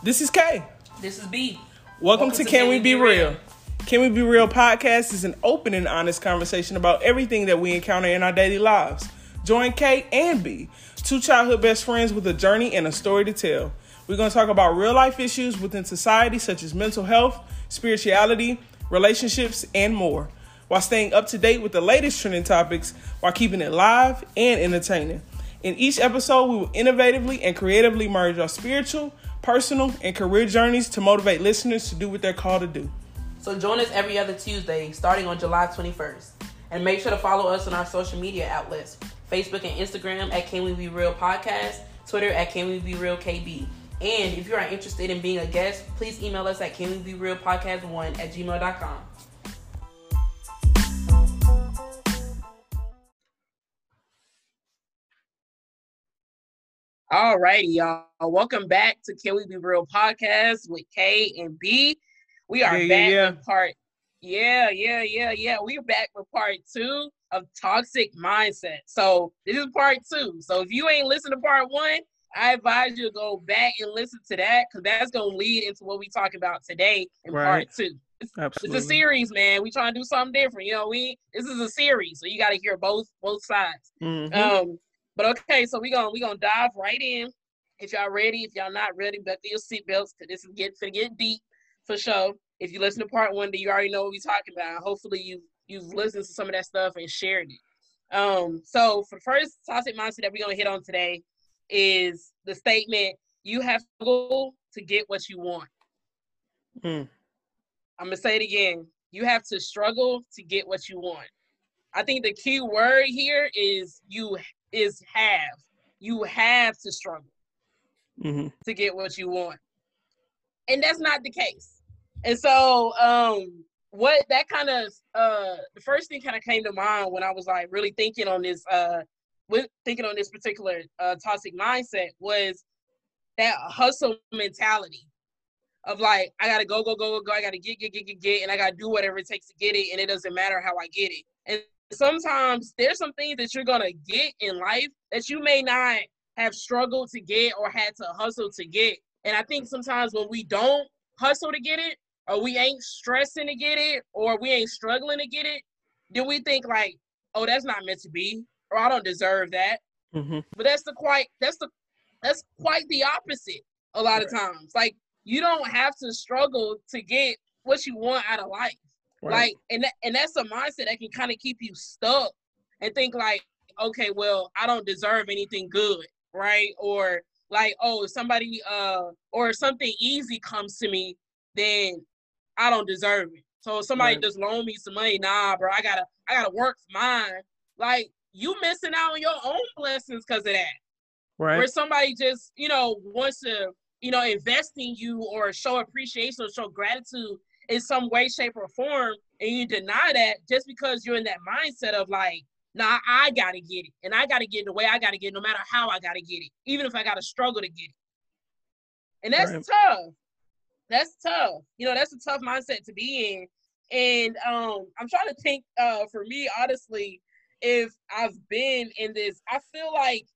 This is K. This is B. Welcome, to, Can, We Be Real? Can We Be Real podcast is an open and honest conversation about everything that we encounter in our daily lives. Join K and B, two childhood best friends with a journey and a story to tell. We're going to talk about real life issues within society, such as mental health, spirituality, relationships, and more, while staying up to date with the latest trending topics while keeping it live and entertaining. In each episode, we will innovatively and creatively merge our spiritual, personal, and career journeys to motivate listeners to do what they're called to do. So join us every other Tuesday starting on July 21st. And make sure to follow us on our social media outlets Facebook and Instagram at Can We Be Real Podcast, Twitter at Can We Be Real KB. And if you are interested in being a guest, please email us at Can We Be Real Podcast 1 at gmail.com. All righty, y'all. Welcome back to Can We Be Real podcast with K and B. We are Yeah, back yeah, with part. Yeah, yeah, yeah, yeah. We're back with part two of toxic mindset. So this is part two. So if you ain't listened to part one, I advise you to go back and listen to that because that's gonna lead into what we talk about today in Right. part two. It's Absolutely. a series, man. We trying to do something different. You know, we this is a series, so you got to hear both both sides. Mhm. Um, but okay, so we're gonna we gonna dive right in. If y'all ready, if y'all not ready, buckle your seatbelts because this is get finna get deep for sure. If you listen to part one, then you already know what we're talking about. Hopefully you you've listened to some of that stuff and shared it. Um, so for the first toxic mindset that we're gonna hit on today is the statement you have to go to get what you want. Mm. I'm gonna say it again. You have to struggle to get what you want. I think the key word here is you is have. You have to struggle Mhm. to get what you want. And that's not the case. And so um what that kind of uh the first thing kind of came to mind when I was like really thinking on this uh with thinking on this particular uh toxic mindset was that hustle mentality of like I gotta go, go, go, go, go, I gotta get, get, get, get, get, and I gotta do whatever it takes to get it, and it doesn't matter how I get it. And sometimes there's some things that you're gonna get in life that you may not have struggled to get or had to hustle to get. And I think sometimes when we don't hustle to get it, or we ain't stressing to get it, or we ain't struggling to get it, then we think like, oh, that's not meant to be, or I don't deserve that. Mhm. But that's the quite that's the that's quite the opposite a lot of times. Like you don't have to struggle to get what you want out of life. Right. Like and that, and that's a mindset that can kind of keep you stuck and think like, okay, well, I don't deserve anything good, right? Or like, oh, if somebody uh or if something easy comes to me, then I don't deserve it. So if somebody Right. just loan me some money, nah, bro, I gotta I gotta work for mine. Like you missing out on your own blessings because of that right. where somebody just you know wants to you know invest in you or show appreciation or show gratitude in some way shape or form and you deny that just because you're in that mindset of like nah i gotta get it and i gotta get it the way i gotta get it no matter how i gotta get it even if i gotta struggle to get it. And that's Right. tough. That's tough. You know that's a tough mindset to be in. And um i'm trying to think uh for me honestly if i've been in this i feel like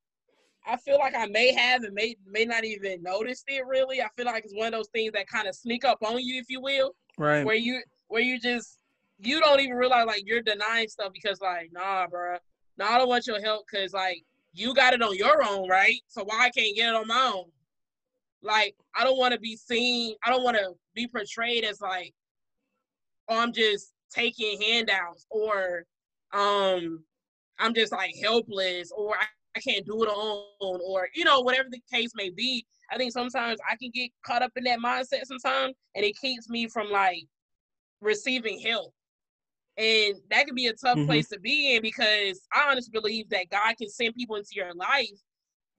I feel like I may have and may may not even noticed it really. I feel like it's one of those things that kind of sneak up on you, if you will, right. where you where you just you don't even realize like you're denying stuff because like nah, bro, nah, I don't want your help because like you got it on your own, right? So why I can't get it on my own? Like I don't want to be seen. I don't want to be portrayed as like, oh, I'm just taking handouts or um I'm just like helpless or I, I can't do it alone or you know whatever the case may be. I think sometimes I can get caught up in that mindset sometimes and it keeps me from like receiving help. And that can be a tough Mhm. place to be in because I honestly believe that God can send people into your life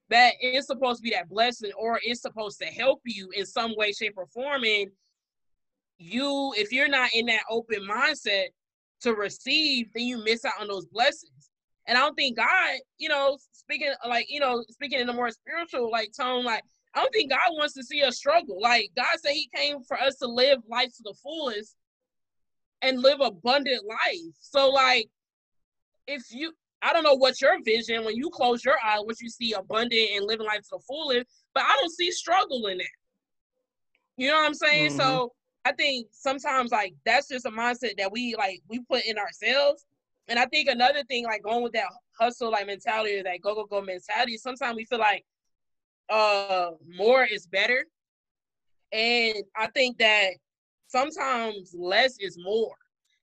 that is supposed to be that blessing or is supposed to help you in some way, shape, or form. And you, if you're not in that open mindset to receive, then you miss out on those blessings. And I don't think God, you know, speaking like, you know, speaking in a more spiritual like tone, like I don't think God wants to see us struggle. Like God said he came for us to live life to the fullest and live abundant life. So like if you I don't know what your vision when you close your eye, what you see abundant and living life to the fullest, but I don't see struggle in that. You know what I'm saying? Mm-hmm. So I think sometimes like that's just a mindset that we like we put in ourselves. And I think another thing like going with that hustle like mentality or that go go go mentality, sometimes we feel like uh more is better. And I think that sometimes less is more.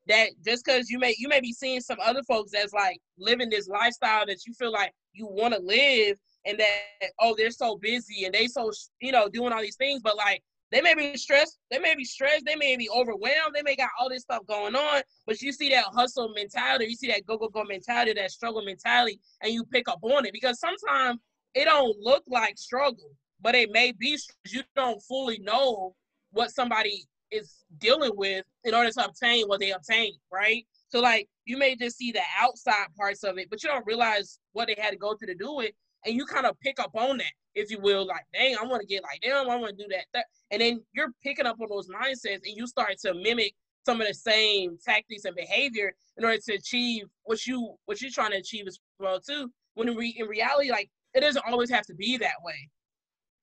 That just because you may you may be seeing some other folks that's like living this lifestyle that you feel like you want to live and that oh they're so busy and they so you know doing all these things but like they may be stressed they may be stressed they may be overwhelmed they may got all this stuff going on but you see that hustle mentality you see that go go go mentality that struggle mentality and you pick up on it because sometimes it don't look like struggle but it may be you don't fully know what somebody is dealing with in order to obtain what they obtain right so like you may just see the outside parts of it but you don't realize what they had to go through to do it and you kind of pick up on that, if you will, like, dang, I want to get like them, I want to do that, that. And then you're picking up on those mindsets and you start to mimic some of the same tactics and behavior in order to achieve what you what you're trying to achieve as well too. When in, re- in reality, like it doesn't always have to be that way.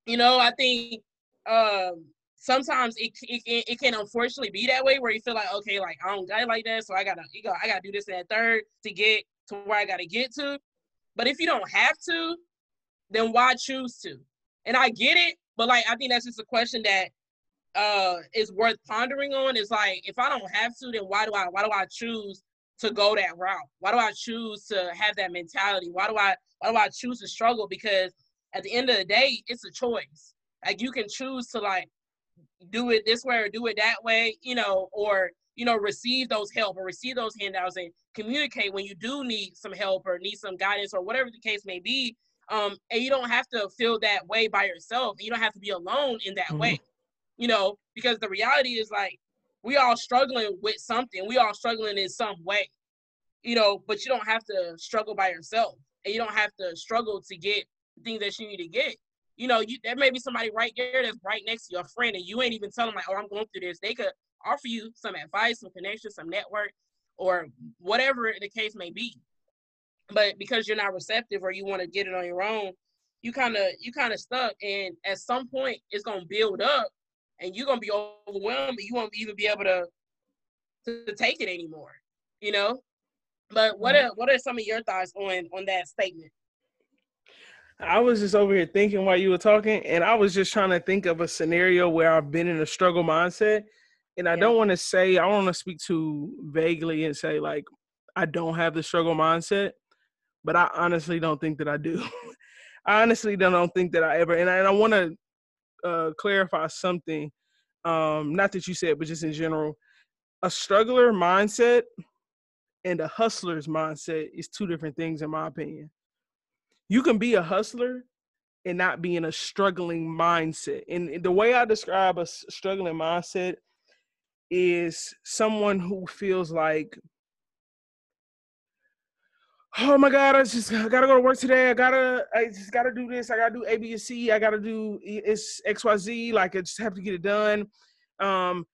You know, I think um, sometimes it, it it can unfortunately be that way where you feel like okay, like I don't got it like that, so I gotta you go I gotta do this and that third to get to where I gotta get to. But if you don't have to, then why choose to? And I get it, but like I think that's just a question that uh is worth pondering on. Is like if I don't have to, then why do I why do I choose to go that route? Why do I choose to have that mentality? Why do I why do I choose to struggle? Because at the end of the day, it's a choice. Like you can choose to like do it this way or do it that way, you know, or you know, receive those help or receive those handouts and communicate when you do need some help or need some guidance or whatever the case may be um, and you don't have to feel that way by yourself. You don't have to be alone in that mm-hmm. way, you know, because the reality is like we all struggling with something. We all struggling in some way, you know. But you don't have to struggle by yourself, and you don't have to struggle to get things that you need to get. You know, you, there may be somebody right there that's right next to your friend, and you ain't even telling them, like, "Oh, I'm going through this." They could offer you some advice, some connection, some network, or whatever the case may be but because you're not receptive or you want to get it on your own you kind of you kind of stuck and at some point it's to build up and you're to be overwhelmed and you won't even be able to, to take it anymore you know but what mm-hmm. are what are some of your thoughts on on that statement I was just over here thinking while you were talking, and I was just trying to think of a scenario where I've been in a struggle mindset. And I yeah. don't want to say, I don't want to speak too vaguely and say, like, I don't have the struggle mindset but I honestly don't think that I do. I honestly don't think that I ever, and I, and I want to uh, clarify something. Um, not that you said, but just in general, a struggler mindset and a hustler's mindset is two different things, in my opinion. You can be a hustler and not be in a struggling mindset. And the way I describe a struggling mindset is someone who feels like oh my god, I just I gotta go to work today. I gotta, I just gotta do this. I gotta do A, B, and C. I gotta do it's X, Y, Z. Like I just have to get it done. Um,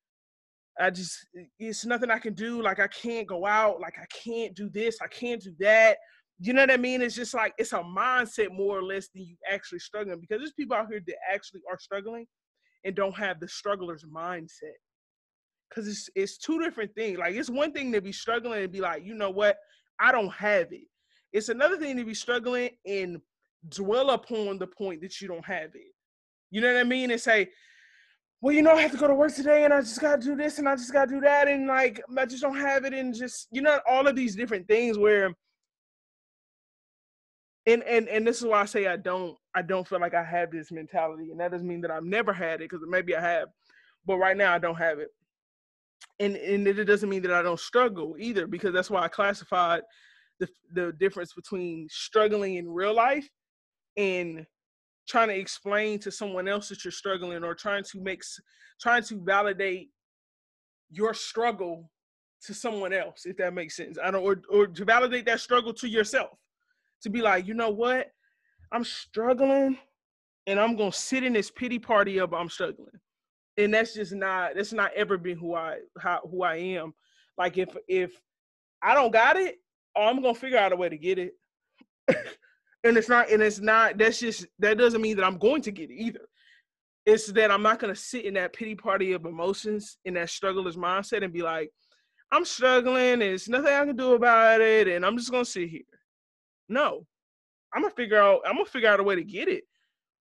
I just it's nothing I can do. Like I can't go out. Like I can't do this. I can't do that. You know what I mean? It's just like it's a mindset more or less than you actually struggling because there's people out here that actually are struggling and don't have the struggler's mindset. Cause it's it's two different things. Like it's one thing to be struggling and be like, you know what, I don't have it. It's another thing to be struggling and dwell upon the point that you don't have it. You know what I mean? And say, well, you know, I have to go to work today and I just got to do this and I just got to do that. And like, I just don't have it. And just, you know, all of these different things where, and, and, and this is why I say I don't, I don't feel like I have this mentality. And that doesn't mean that I've never had it because maybe I have, but right now I don't have it. And, and it doesn't mean that I don't struggle either because that's why I classified the the difference between struggling in real life and trying to explain to someone else that you're struggling or trying to make trying to validate your struggle to someone else if that makes sense. I don't or, or to validate that struggle to yourself. To be like you know what? I'm struggling and i'm gonna sit in this pity party of i'm struggling. And that's just not that's not ever been who i how who i am. Like if if i don't got it oh, I'm gonna figure out a way to get it. and it's not, and it's not, that's just that doesn't mean that I'm going to get it either. it's that I'm not gonna sit in that pity party of emotions in that struggler's mindset and be like, I'm struggling, there's nothing I can do about it, and I'm just gonna sit here. No. I'm gonna figure out, I'm gonna figure out a way to get it.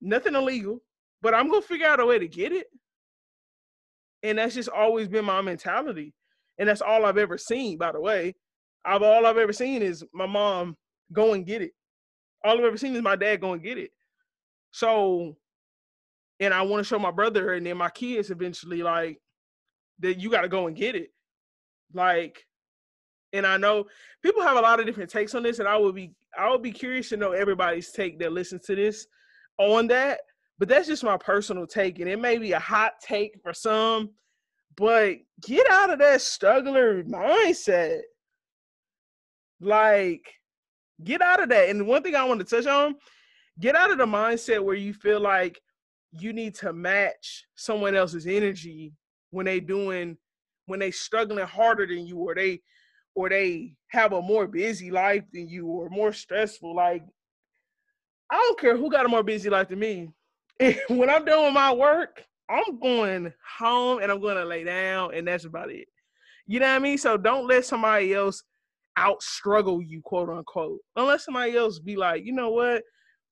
Nothing illegal, but I'm gonna figure out a way to get it. And that's just always been my mentality. And that's all I've ever seen, by the way. I've all I've ever seen is my mom go and get it. All I've ever seen is my dad go and get it. So, and I want to show my brother and then my kids eventually like that you got to go and get it. Like, and I know people have a lot of different takes on this, and I would be I would be curious to know everybody's take that listens to this on that. But that's just my personal take, and it may be a hot take for some, but get out of that struggler mindset. Like, get out of that. And one thing I want to touch on, get out of the mindset where you feel like you need to match someone else's energy when they doing when they struggling harder than you or they or they have a more busy life than you or more stressful. Like i don't care who got a more busy life than me. When i'm doing my work i'm going home and i'm going to lay down and that's about it. You know what i mean? So don't let somebody else out struggle you, quote unquote. Unless somebody else be like, you know what,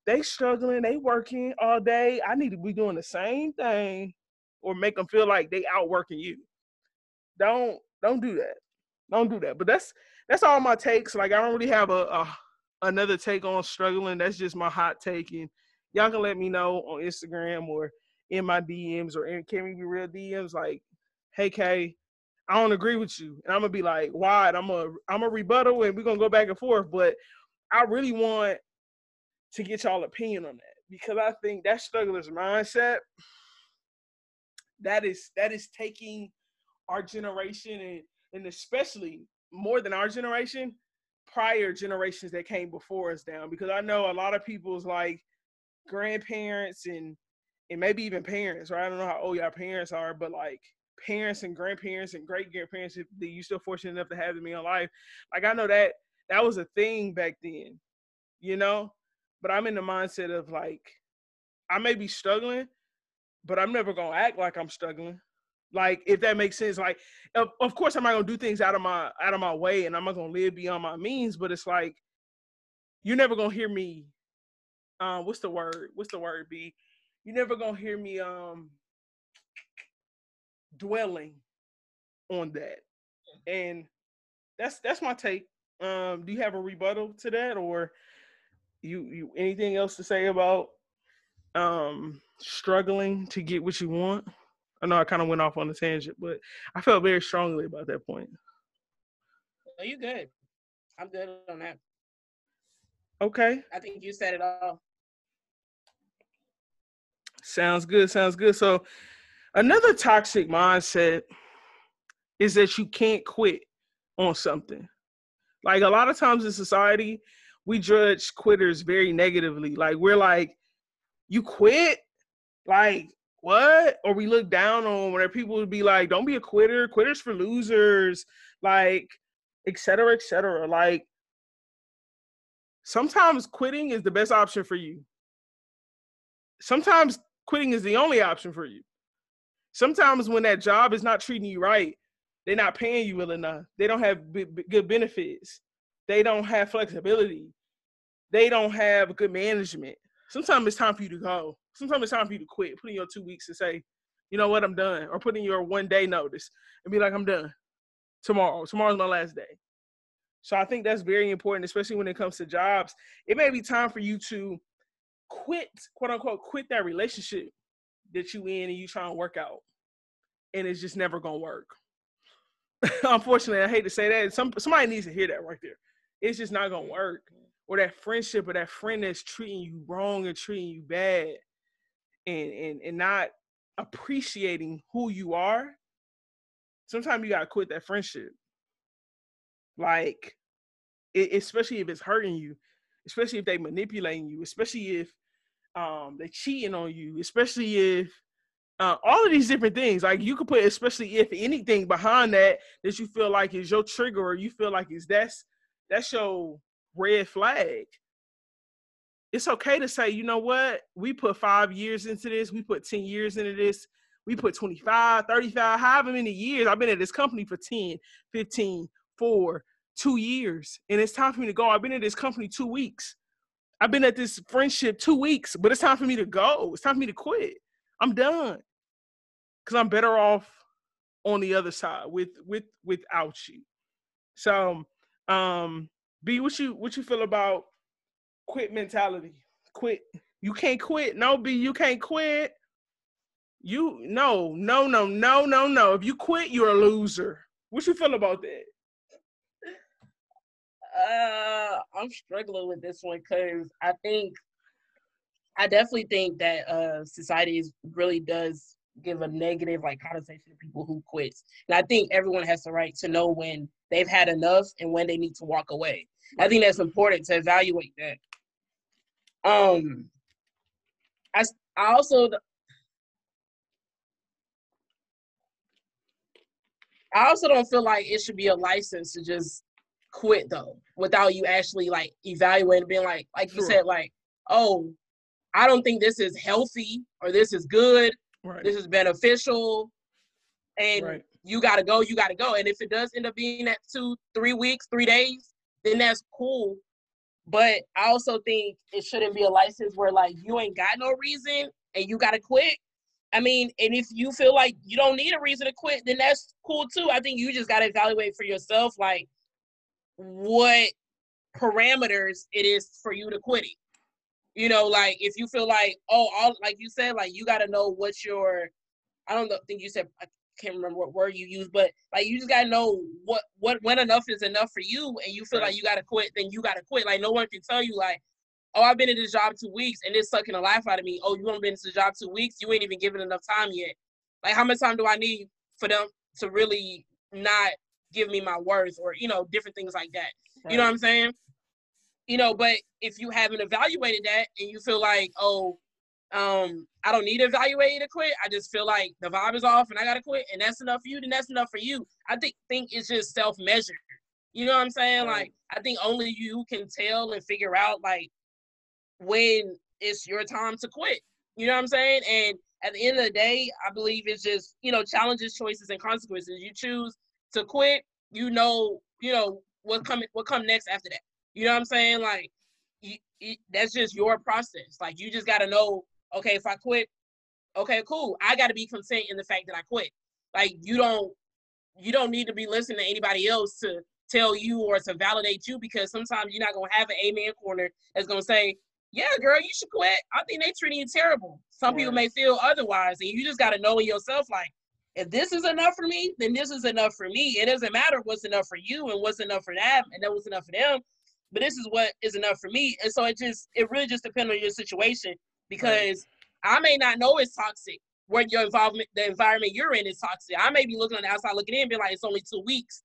they struggling, they working all day. I need to be doing the same thing, or make them feel like they outworking you. Don't don't do that. Don't do that. But that's that's all my takes. Like I don't really have a, a another take on struggling. That's just my hot take, and y'all can let me know on Instagram or in my DMs or in Can We Be Real DMs. Like, hey Kay, I don't agree with you. And I'm gonna be like, why? And I'm a I'm a rebuttal and we're gonna go back and forth. But I really want to get y'all opinion on that because I think that struggler's mindset that is that is taking our generation and and especially more than our generation, prior generations that came before us down. Because I know a lot of people's like grandparents and and maybe even parents, right? I don't know how old your parents are, but like parents and grandparents and great grandparents that you're still fortunate enough to have in your life. Like I know that that was a thing back then, you know. But I'm in the mindset of like, I may be struggling, but I'm never gonna act like I'm struggling. Like if that makes sense. Like of, of course I'm not gonna do things out of my out of my way, and I'm not gonna live beyond my means. But it's like you're never gonna hear me. Um, what's the word? What's the word? Be you're never gonna hear me um dwelling on that. And that's that's my take. Um, do you have a rebuttal to that or you you anything else to say about um struggling to get what you want? I know I kind of went off on a tangent, but I felt very strongly about that point. Are you good? I'm good on that. Okay. I think you said it all. Sounds good. Sounds good. So Another toxic mindset is that you can't quit on something. Like a lot of times in society, we judge quitters very negatively. Like we're like, you quit? Like what? Or we look down on where people would be like, don't be a quitter, quitters for losers, like, etc. etc. Like sometimes quitting is the best option for you. Sometimes quitting is the only option for you sometimes when that job is not treating you right, they're not paying you well enough. They don't have b- b- good benefits. They don't have flexibility. They don't have good management. Sometimes it's time for you to go. Sometimes it's time for you to quit. Put in your two weeks and say, you know what, I'm done. Or put in your one day notice and be like, I'm done. Tomorrow. Tomorrow's my last day. So I think that's very important, especially when it comes to jobs. It may be time for you to quit, quote unquote, quit that relationship that you in and you trying to work out, and it's just never gonna work. Unfortunately, I hate to say that. Some somebody needs to hear that right there. It's just not gonna work. Or that friendship or that friend that's treating you wrong and treating you bad, and and and not appreciating who you are. Sometimes you gotta quit that friendship. Like, it, especially if it's hurting you, especially if they manipulating you, especially if um they cheating on you, especially if uh, all of these different things. Like you could put, especially if anything behind that that you feel like is your trigger, or you feel like is that's that's your red flag. it's okay to say, you know what? We put five years into this, we put 10 years into this, we put 25, 35, however many years. I've been at this company for 10, 15, four, two years. And it's time for me to go. I've been at this company two weeks. I've been at this friendship two weeks, but it's time for me to go. It's time for me to quit. I'm done. Cause I'm better off on the other side with with without you. So um B, what you what you feel about quit mentality? Quit. You can't quit. No, B, you can't quit. You no, no, no, no, no, no. If you quit, you're a loser. What you feel about that? Uh, I'm struggling with this one because I think I definitely think that uh society is, really does give a negative like connotation to people who quit. And I think everyone has the right to know when they've had enough and when they need to walk away. I think that's important to evaluate that. Um, I I also I also don't feel like it should be a license to just quit though, without you actually like evaluating, being like, like sure. you said, like, oh, I don't think this is healthy or this is good, right. this is beneficial, and right. you got to go, you got to go. And if it does end up being that two, three weeks, three days, then that's cool. But I also think it shouldn't be a license where like you ain't got no reason and you got to quit. I mean, and if you feel like you don't need a reason to quit, then that's cool too. I think you just got to evaluate for yourself, like what parameters it is for you to quit it. You know, like if you feel like, oh, all like you said, like you got to know what your, I don't know, think you said I can't remember what word you used, but like you just gotta know what what when enough is enough for you, and you feel right. like you gotta quit, then you gotta quit. Like no one can tell you like, oh, I've been in this job two weeks and it's sucking the life out of me. Oh, you only been in this job two weeks, you ain't even given enough time yet. Like how much time do I need for them to really not give me my worth or you know different things like that. Right. You know what I'm saying? You know, but if you haven't evaluated that and you feel like, oh, um, I don't need to evaluate to quit. I just feel like the vibe is off and I gotta quit, and that's enough for you. Then that's enough for you. I think think it's just self measured. You know what I'm saying? Right. Like I think only you can tell and figure out like when it's your time to quit. You know what I'm saying? And at the end of the day, I believe it's just you know challenges, choices, and consequences. You choose to quit, you know, you know what coming, what come next after that. You know what I'm saying? Like, you, you, that's just your process. Like, you just got to know, okay, if I quit, okay, cool. I got to be content in the fact that I quit. Like, you don't, you don't need to be listening to anybody else to tell you or to validate you because sometimes you're not gonna have an amen corner that's gonna say, yeah, girl, you should quit. I think they treating you terrible. Some people may feel otherwise, and you just got to know in yourself, like, if this is enough for me, then this is enough for me. It doesn't matter what's enough for you and what's enough for them and then what's enough for them. But this is what is enough for me. And so it just it really just depends on your situation because right. I may not know it's toxic where your involvement the environment you're in is toxic. I may be looking on the outside looking in and be like it's only two weeks.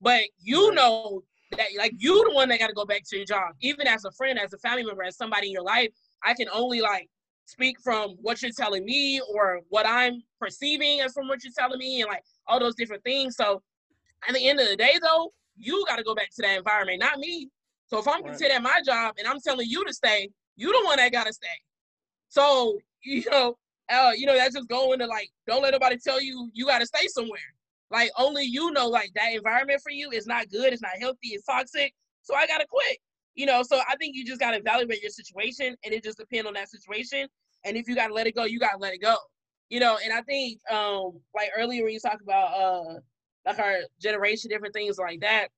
But you right. know that like you the one that gotta go back to your job. Even as a friend, as a family member, as somebody in your life, I can only like speak from what you're telling me or what I'm perceiving as from what you're telling me and like all those different things. So at the end of the day though, you gotta go back to that environment, not me. So if I'm right. considered my job and I'm telling you to stay, you the one that gotta stay. So, you know, uh, you know, that's just going to like, don't let nobody tell you you gotta stay somewhere. Like only you know like that environment for you is not good, it's not healthy, it's toxic. So I gotta quit. You know, so I think you just gotta evaluate your situation and it just depends on that situation. And if you gotta let it go, you gotta let it go. You know, and I think um like earlier when you talk about uh like our generation, different things like that.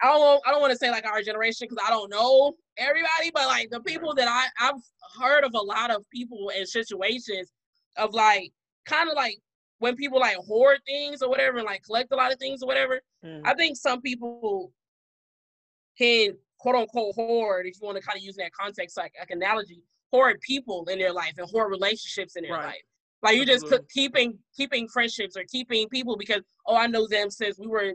I don't I don't want to say like our generation because I don't know everybody, but like the people that I I've heard of a lot of people in situations of like kind of like when people like hoard things or whatever and like collect a lot of things or whatever. Mm. I think some people can quote unquote hoard, if you want to kind of use that context, like, like analogy, hoard people in their life and hoard relationships in their right. life. Like you just keeping keeping friendships or keeping people because oh I know them since we were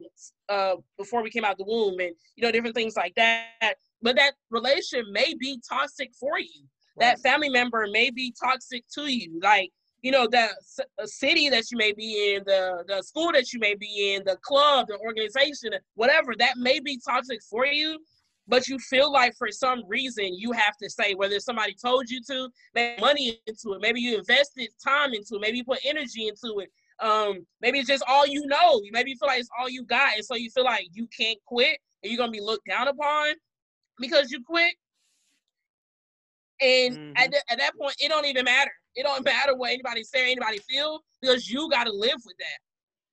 uh before we came out the womb and you know different things like that. But that relationship may be toxic for you. Right. That family member may be toxic to you. Like you know the city that you may be in, the the school that you may be in, the club, the organization, whatever that may be toxic for you. but you feel like for some reason you have to say whether somebody told you to make money into it maybe you invested time into it maybe you put energy into it um maybe it's just all you know maybe you feel like it's all you got and so you feel like you can't quit and you're gonna be looked down upon because you quit and mm-hmm. at, the, at that point it don't even matter it don't matter what anybody say anybody feel because you got to live with that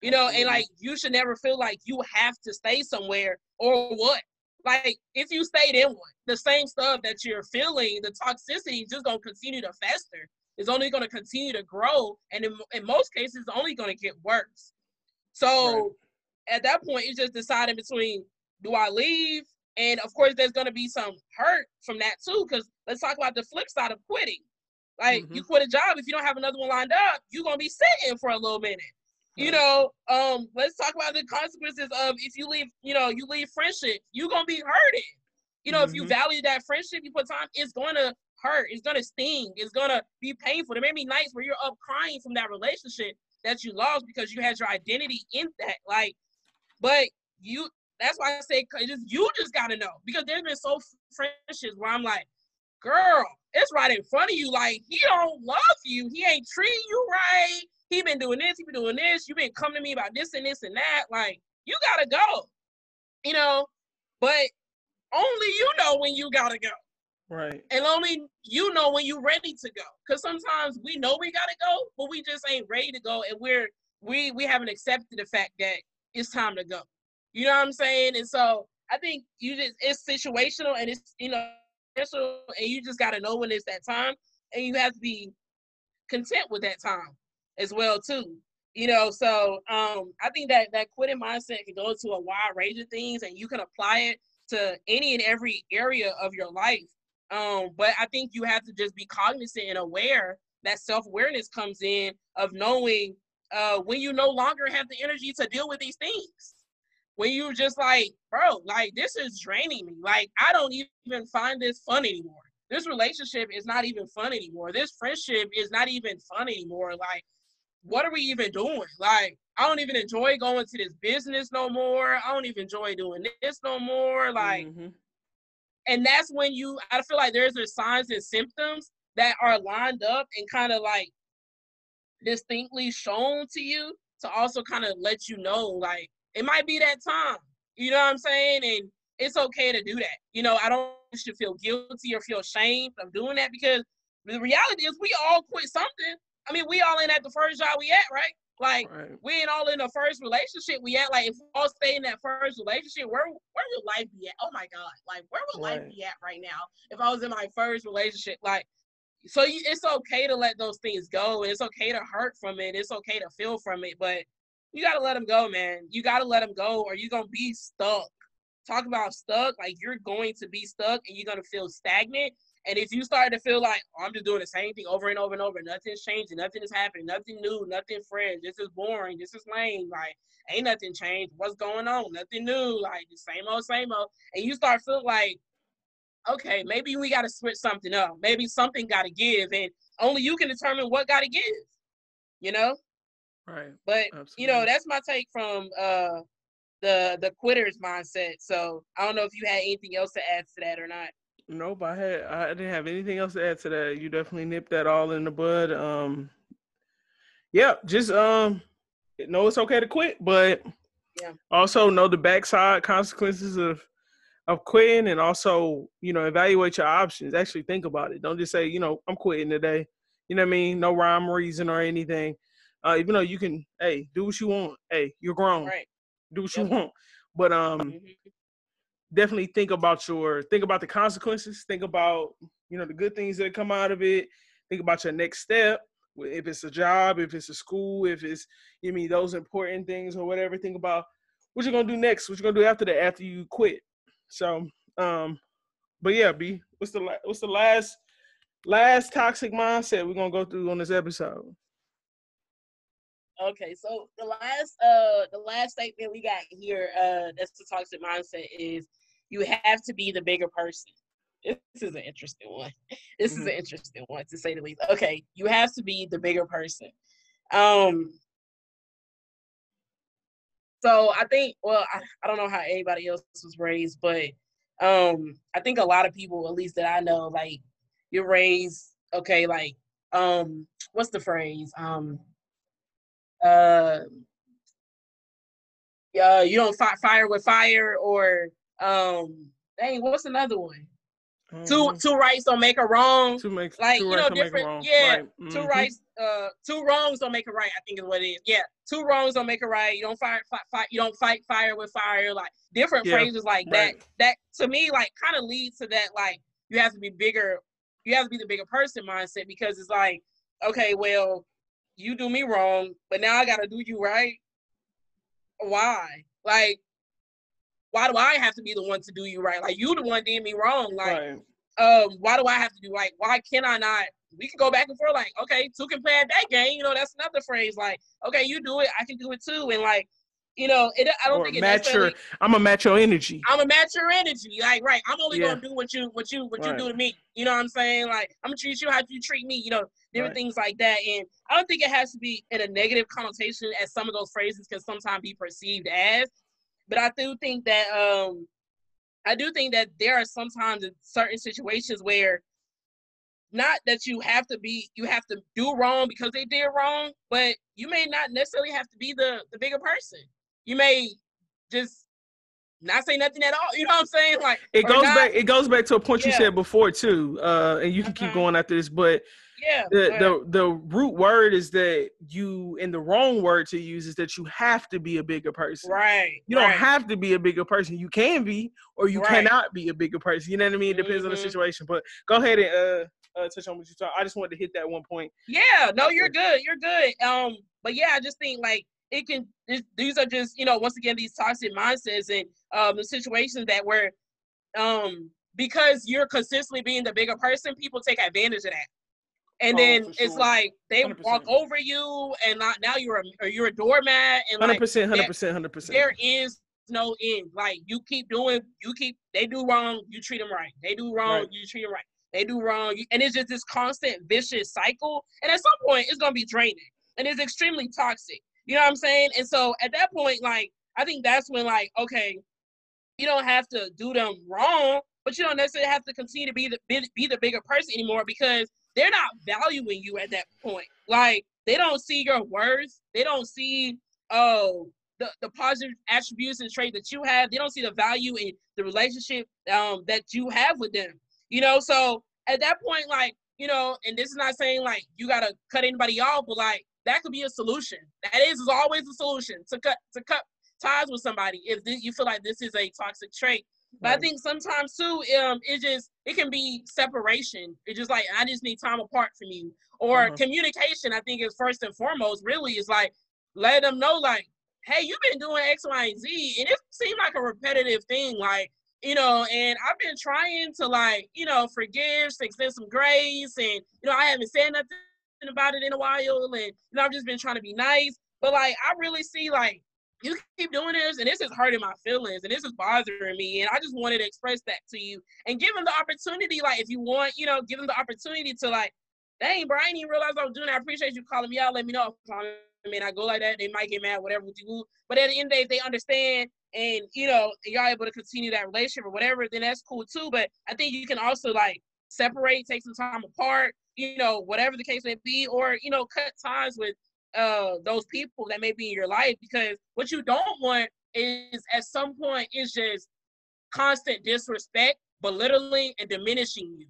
you know and like you should never feel like you have to stay somewhere or what like if you stayed in one, the same stuff that you're feeling, the toxicity is just gonna continue to fester. It's only gonna continue to grow, and in, in most cases, it's only gonna get worse. So right. at that point, it's just deciding between do I leave, and of course, there's gonna be some hurt from that too. Because let's talk about the flip side of quitting. Like mm-hmm. you quit a job, if you don't have another one lined up, you're gonna be sitting for a little minute you know, um, let's talk about the consequences of if you leave, you know, you leave friendship, you're gonna be hurting. You know, mm-hmm. if you mm-hmm. value that friendship, you put time, it's gonna hurt, it's gonna sting, it's gonna be painful. There may be nights where you're up crying from that relationship that you lost because you had your identity in that. Like, but you that's why I say just you just gotta know because there's been so friendships where I'm like, girl, it's right in front of you. Like he don't love you. He ain't treating you right he been doing this, he been doing this, you been coming to me about this and this and that. Like, you gotta go. You know, but only you know when you gotta go. Right. And only you know when you're ready to go. Cause sometimes we know we gotta go, but we just ain't ready to go and we're we we haven't accepted the fact that it's time to go. You know what I'm saying? And so I think you just it's situational and it's you know and you just gotta know when it's that time and you have to be content with that time as well too. You know, so um, I think that that quitting mindset can go to a wide range of things, and you can apply it to any and every area of your life. Um, but I think you have to just be cognizant and aware that self awareness comes in of knowing uh, when you no longer have the energy to deal with these things. When you just like, bro, like this is draining me. Like I don't even find this fun anymore. This relationship is not even fun anymore. This friendship is not even fun anymore. Like what are we even doing? Like, I don't even enjoy going to this business no more. I don't even enjoy doing this no more. Like, mm-hmm. and that's when you, I feel like there's the signs and symptoms that are lined up and kind of like distinctly shown to you to also kind of let you know, like, it might be that time. You know what I'm saying? And it's okay to do that. You know, I don't should feel guilty or feel ashamed of doing that because the reality is we all quit something. I mean, we all in at the first job we at, right? Like right. we ain't all in the first relationship we at. Like if we all stay in that first relationship, where where would life be at? Oh my God! Like where would right. life be at right now if I was in my first relationship? Like so, you, it's okay to let those things go. It's okay to hurt from it. It's okay to feel from it, but you gotta let them go, man. You gotta let them go, or you're gonna be stuck. Talk about stuck. Like you're going to be stuck, and you're gonna feel stagnant, and if you start to feel like oh, I'm just doing the same thing over and over and over, nothing's changing, nothing is happening, nothing new, nothing fresh, this is boring, this is lame, like ain't nothing changed. What's going on? Nothing new, like the same old, same old. And you start feeling like, okay, maybe we gotta switch something up. Maybe something gotta give, and only you can determine what gotta give. You know? Right. But Absolutely. you know, that's my take from uh the the quitters mindset. So I don't know if you had anything else to add to that or not. Nope, I had I didn't have anything else to add to that. You definitely nipped that all in the bud. Um, yeah, just um, know it's okay to quit, but yeah, also know the backside consequences of of quitting, and also you know evaluate your options. Actually think about it. Don't just say you know I'm quitting today. You know what I mean? No rhyme, reason, or anything. Uh, even though you can, hey, do what you want. Hey, you're grown. Right. Do what yep. you want. But um, mm-hmm definitely think about your think about the consequences think about you know the good things that come out of it think about your next step if it's a job if it's a school if it's you mean those important things or whatever think about what you're gonna do next what you're gonna do after that after you quit so um but yeah b what's the what's the last last toxic mindset we're gonna go through on this episode okay so the last uh the last statement we got here uh that's the toxic mindset is you have to be the bigger person. This is an interesting one. This mm-hmm. is an interesting one to say the least. Okay, you have to be the bigger person. Um so I think well, I, I don't know how anybody else was raised, but um, I think a lot of people, at least that I know, like you're raised, okay, like um, what's the phrase? Um, uh, uh, you don't fight fire with fire, or um, dang, what's another one? Mm-hmm. Two two rights don't make a wrong. Two makes like two you know different. Yeah, right. mm-hmm. two rights. Uh, two wrongs don't make a right. I think is what it is. Yeah, two wrongs don't make a right. You don't fight, fight, fight You don't fight fire with fire. Like different yeah. phrases like right. that. That to me like kind of leads to that. Like you have to be bigger. You have to be the bigger person mindset because it's like, okay, well, you do me wrong, but now I gotta do you right. Why? Like why do I have to be the one to do you right? Like you the one did me wrong. Like, right. um, why do I have to do like why can I not? We can go back and forth, like, okay, two can play at that game. You know, that's another phrase. Like, okay, you do it, I can do it too. And like, you know, it, I don't or think it match your. I'm a match your energy. I'm a match your energy. Like, right, I'm only yeah. gonna do what you, what you, what right. you do to me. You know what I'm saying? Like, I'm gonna treat you how you treat me. You know, different right. things like that. And I don't think it has to be in a negative connotation as some of those phrases can sometimes be perceived as. But I do think that um I do think that there are sometimes in certain situations where not that you have to be you have to do wrong because they did wrong, but you may not necessarily have to be the the bigger person. You may just not say nothing at all. You know what I'm saying? Like it goes not, back. It goes back to a point yeah. you said before too, uh, and you can uh-huh. keep going after this. But yeah. The the the root word is that you and the wrong word to use is that you have to be a bigger person. Right. You don't have to be a bigger person. You can be or you right. cannot be a bigger person. You know what I mean? It depends mm-hmm. on the mm-hmm. situation. But go ahead and uh, uh touch on what you talk. I just wanted to hit that one point. Yeah, no, you're good. You're good. Um, but yeah, I just think like it can these are just, you know, once again these toxic mindsets and um the situations that were um because you're consistently being the bigger person, people take advantage of that and oh, then sure. it's like they 100%. walk over you, and not, now you're a you're a doormat, and hundred percent, hundred percent, hundred percent. There is no end. Like you keep doing, you keep they do wrong, you treat them right. They do wrong, right. you treat them right. They do wrong, you, and it's just this constant vicious cycle. And at some point, it's gonna be draining, and it's extremely toxic. You know what I'm saying? And so at that point, like I think that's when like okay, you don't have to do them wrong, but you don't necessarily have to continue to be the be, be the bigger person anymore because they're not valuing you at that point. Like they don't see your worth. They don't see oh the, the positive attributes and traits that you have. They don't see the value in the relationship um that you have with them. You know, so at that point, like, you know, and this is not saying like you gotta cut anybody off, but like that could be a solution. That is, is always a solution to cut to cut ties with somebody if you feel like this is a toxic trait but right. I think sometimes too, um, it just it can be separation. It's just like I just need time apart from you. Or uh-huh. communication, I think is first and foremost, really is like let them know like, hey, you've been doing X, Y, and Z, and it seemed like a repetitive thing, like, you know, and I've been trying to like, you know, forgive, extend some grace, and you know, I haven't said nothing about it in a while, and you know, I've just been trying to be nice. But like I really see like you keep doing this and this is hurting my feelings and this is bothering me and i just wanted to express that to you and give them the opportunity like if you want you know give them the opportunity to like dang bro i didn't even realize i was doing i appreciate you calling me out. Let me know i mean i go like that. They might get mad whatever you. But at the end of the day if they understand and you know y'all able to continue that relationship or whatever then that's cool too. But i think you can also like separate take some time apart you know whatever the case may be or you know cut ties with uh those people that may be in your life because what you don't want is at some point is just constant disrespect, belittling and diminishing you.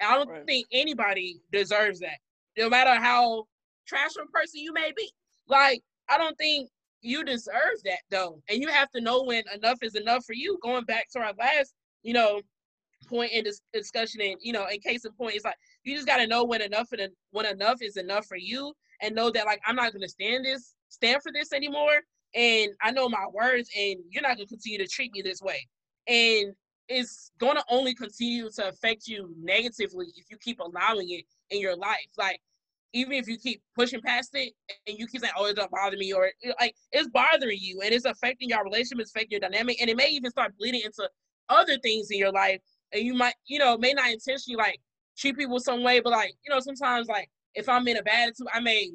And I don't right. think anybody deserves that, no matter how trash of a person you may be. Like, I don't think you deserve that though. And you have to know when enough is enough for you. Going back to our last, you know, point in this discussion and you know, in case in point, it's like you just gotta know when enough and when enough is enough for you and know that like I'm not gonna stand this, stand for this anymore. And I know my words, and you're not gonna continue to treat me this way. And it's gonna only continue to affect you negatively if you keep allowing it in your life. Like even if you keep pushing past it and you keep saying, "Oh, it doesn't bother me," or like it's bothering you and it's affecting your relationship, it's affecting your dynamic, and it may even start bleeding into other things in your life. And you might, you know, may not intentionally like treat people some way, but like, you know, sometimes like if I'm in a bad attitude, I may,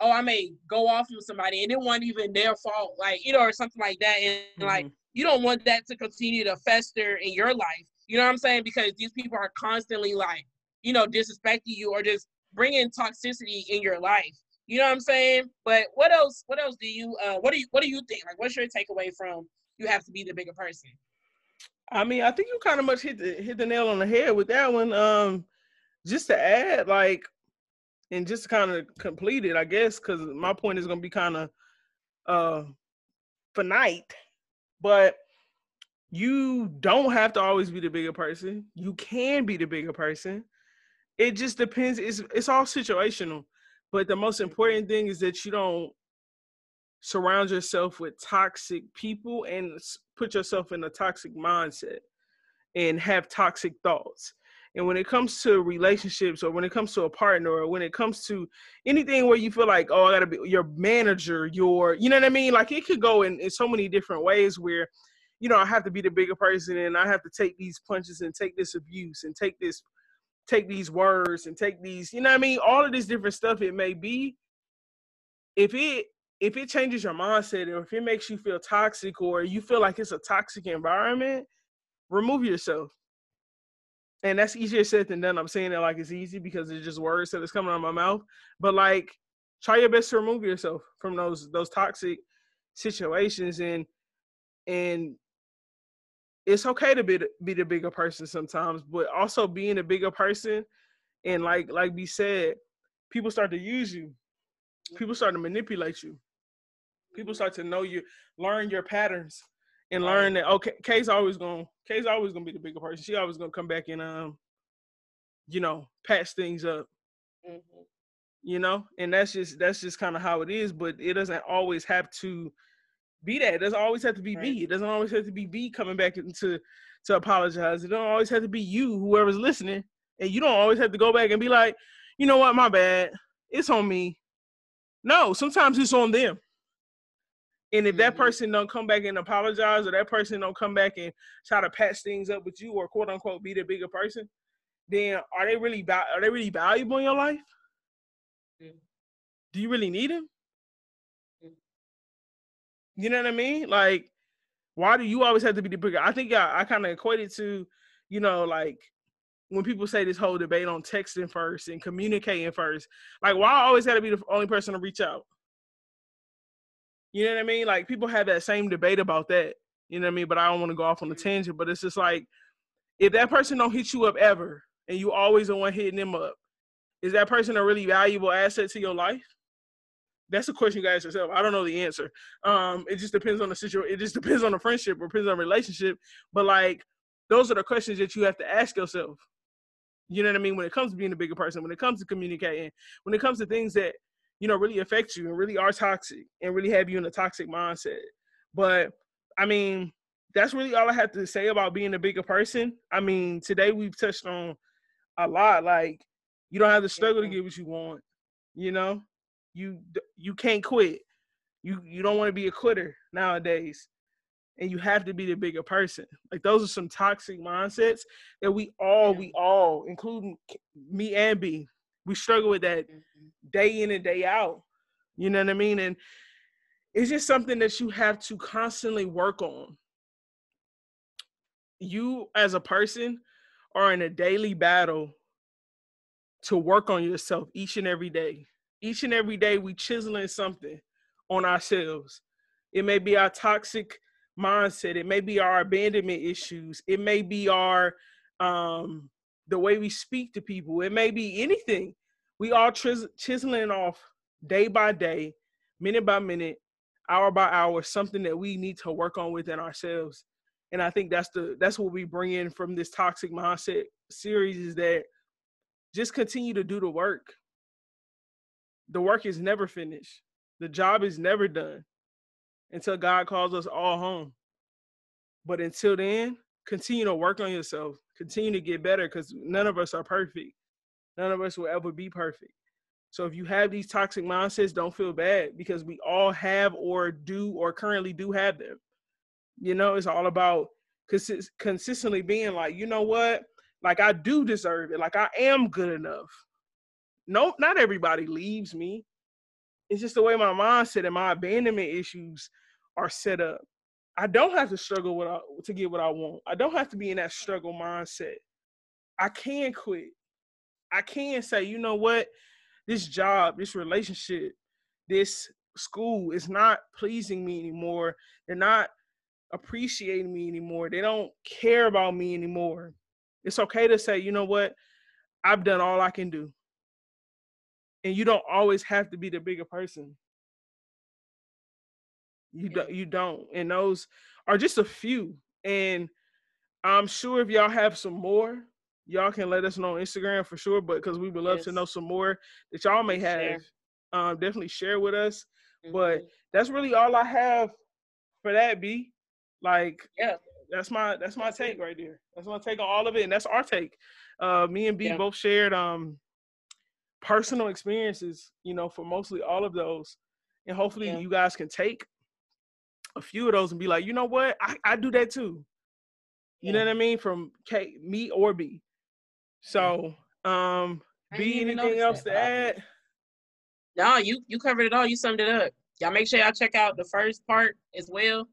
oh, I may go off with somebody and it wasn't even their fault, like, you know, or something like that. And mm-hmm. like, you don't want that to continue to fester in your life. You know what I'm saying? Because these people are constantly like, you know, disrespecting you or just bringing toxicity in your life. You know what I'm saying? But what else? What else do you? Uh, what do you? What do you think? Like, what's your takeaway from you have to be the bigger person? I mean, I think you kind of much hit the hit the nail on the head with that one. Um, just to add, like, and just kind of complete it, I guess, because my point is gonna be kind of uh finite, but you don't have to always be the bigger person. You can be the bigger person. It just depends. It's it's all situational. But the most important thing is that you don't surround yourself with toxic people and put yourself in a toxic mindset and have toxic thoughts. And when it comes to relationships or when it comes to a partner or when it comes to anything where you feel like, oh, I gotta be your manager, your, you know what I mean? Like it could go in, in so many different ways where, you know, I have to be the bigger person and I have to take these punches and take this abuse and take this, take these words and take these, you know what I mean? All of this different stuff it may be. If it if it changes your mindset or if it makes you feel toxic or you feel like it's a toxic environment, remove yourself and that's easier said than done. I'm saying it like it's easy because it's just words that is coming out of my mouth. But like, try your best to remove yourself from those those toxic situations, and and it's okay to be the, be the bigger person sometimes, but also being a bigger person, and like like we said, people start to use you, people start to manipulate you, people start to know you, learn your patterns, and learn that okay, Kay's always gonna Kay's always gonna be the bigger person. She always gonna come back and um, you know, patch things up. Mm-hmm. You know, and that's just that's just kind of how it is. But it doesn't always have to be that. It doesn't always have to be right. B. It doesn't always have to be B coming back into to apologize. It don't always have to be you, whoever's listening, and you don't always have to go back and be like, you know what, my bad. It's on me. No, sometimes it's on them. And if that mm-hmm. person don't come back and apologize, or that person don't come back and try to patch things up with you, or quote unquote be the bigger person, then are they really are they really valuable in your life? Mm-hmm. Do you really need them? Mm-hmm. You know what I mean? Like, why do you always have to be the bigger? I think I, I kind of equate it to, you know, like when people say this whole debate on texting first and communicating first. Like, why I always got to be the only person to reach out? You know what I mean? Like people have that same debate about that. You know what I mean? But I don't want to go off on a mm-hmm. tangent. But it's just like if that person don't hit you up ever, and you always the one hitting them up, is that person a really valuable asset to your life? That's a question you guys yourself. I don't know the answer. Um, it just depends on the situation. It just depends on the friendship or depends on the relationship. But like, those are the questions that you have to ask yourself. You know what I mean? When it comes to being a bigger person, when it comes to communicating, when it comes to things that you know, really affect you and really are toxic and really have you in a toxic mindset. But I mean, that's really all I have to say about being a bigger person. I mean, today we've touched on a lot. Like, you don't have to struggle to mm-hmm. get what you want. You know, you you can't quit. You you don't want to be a quitter nowadays, and you have to be the bigger person. Like those are some toxic mindsets that we all we all, including me and B, we struggle with that mm-hmm. day in and day out. You know what I mean? And it's just something that you have to constantly work on. You as a person are in a daily battle to work on yourself each and every day. Each and every day we chiseling something on ourselves. It may be our toxic mindset, it may be our abandonment issues, it may be our um the way we speak to people. It may be anything. We chis- chiseling off day by day, minute by minute, hour by hour, something that we need to work on within ourselves. And I think that's the that's what we bring in from this toxic mindset series is that just continue to do the work. The work is never finished. The job is never done until God calls us all home. But until then, continue to work on yourself continue to get better because none of us are perfect. None of us will ever be perfect. So if you have these toxic mindsets, don't feel bad because we all have or do or currently do have them. You know, it's all about consist- consistently being like, you know what? Like I do deserve it. Like I am good enough. No, not everybody leaves me. It's just the way my mindset and my abandonment issues are set up. I don't have to struggle with to get what I want. I don't have to be in that struggle mindset. I can quit. I can say, you know what, this job, this relationship, this school is not pleasing me anymore. They're not appreciating me anymore. They don't care about me anymore. It's okay to say, you know what, I've done all I can do. And you don't always have to be the bigger person. You yeah. don't you don't. And those are just a few. And I'm sure if y'all have some more, y'all can let us know on Instagram for sure. But because we would love yes. to know some more that y'all may have. Um, definitely share with us. Mm-hmm. But that's really all I have for that, B. Like yeah. That's my that's my take right there. That's my take on all of it, and that's our take. Uh, me and B yeah. both shared um personal experiences, you know, for mostly all of those, and hopefully yeah. you guys can take a few of those and be like, you know what, I, I do that too. You yeah. know what I mean? From K, me or B. So, um, B, anything else to add? No, you you covered it all. You summed it up. Y'all make sure y'all check out the first part as well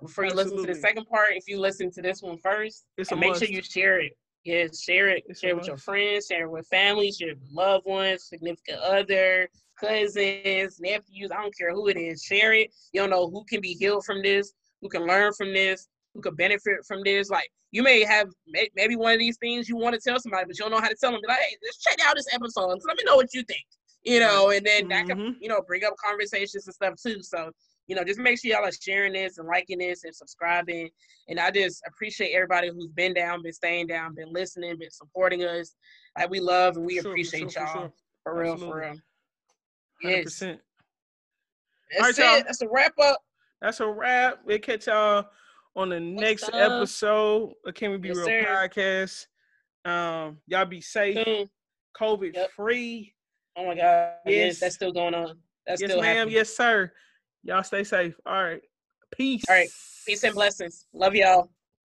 before you Absolutely. listen to the second part. If you listen to this one first, it's and make must. sure you share it. Yes, share it. It's share it with your friends. Share it with family. Share it with loved ones, significant other, cousins, nephews. I don't care who it is. Share it. You don't know who can be healed from this, who can learn from this, who could benefit from this. Like you may have maybe one of these things you want to tell somebody, but you don't know how to tell them. Be like, hey, just check out this episode. Let me know what you think. You know, and then that mm-hmm. can you know bring up conversations and stuff too. So you know, just make sure y'all are sharing this and liking this and subscribing. And I just appreciate everybody who's been down, been staying down, been listening, been supporting us. Like we love and we appreciate sure, y'all. For, sure. for real, Absolutely. for real. Yes. 100%. That's All right, it. That's a wrap up. That's a wrap. We'll catch y'all on the next episode of Can We Be yes, Real sir. podcast. Um, y'all be safe, Soon. COVID yep. free. Oh my God. Yes. yes, that's still going on. That's yes, still ma'am. Happening. Yes, sir. Y'all stay safe. All right. Peace. All right. Peace and blessings. Love y'all.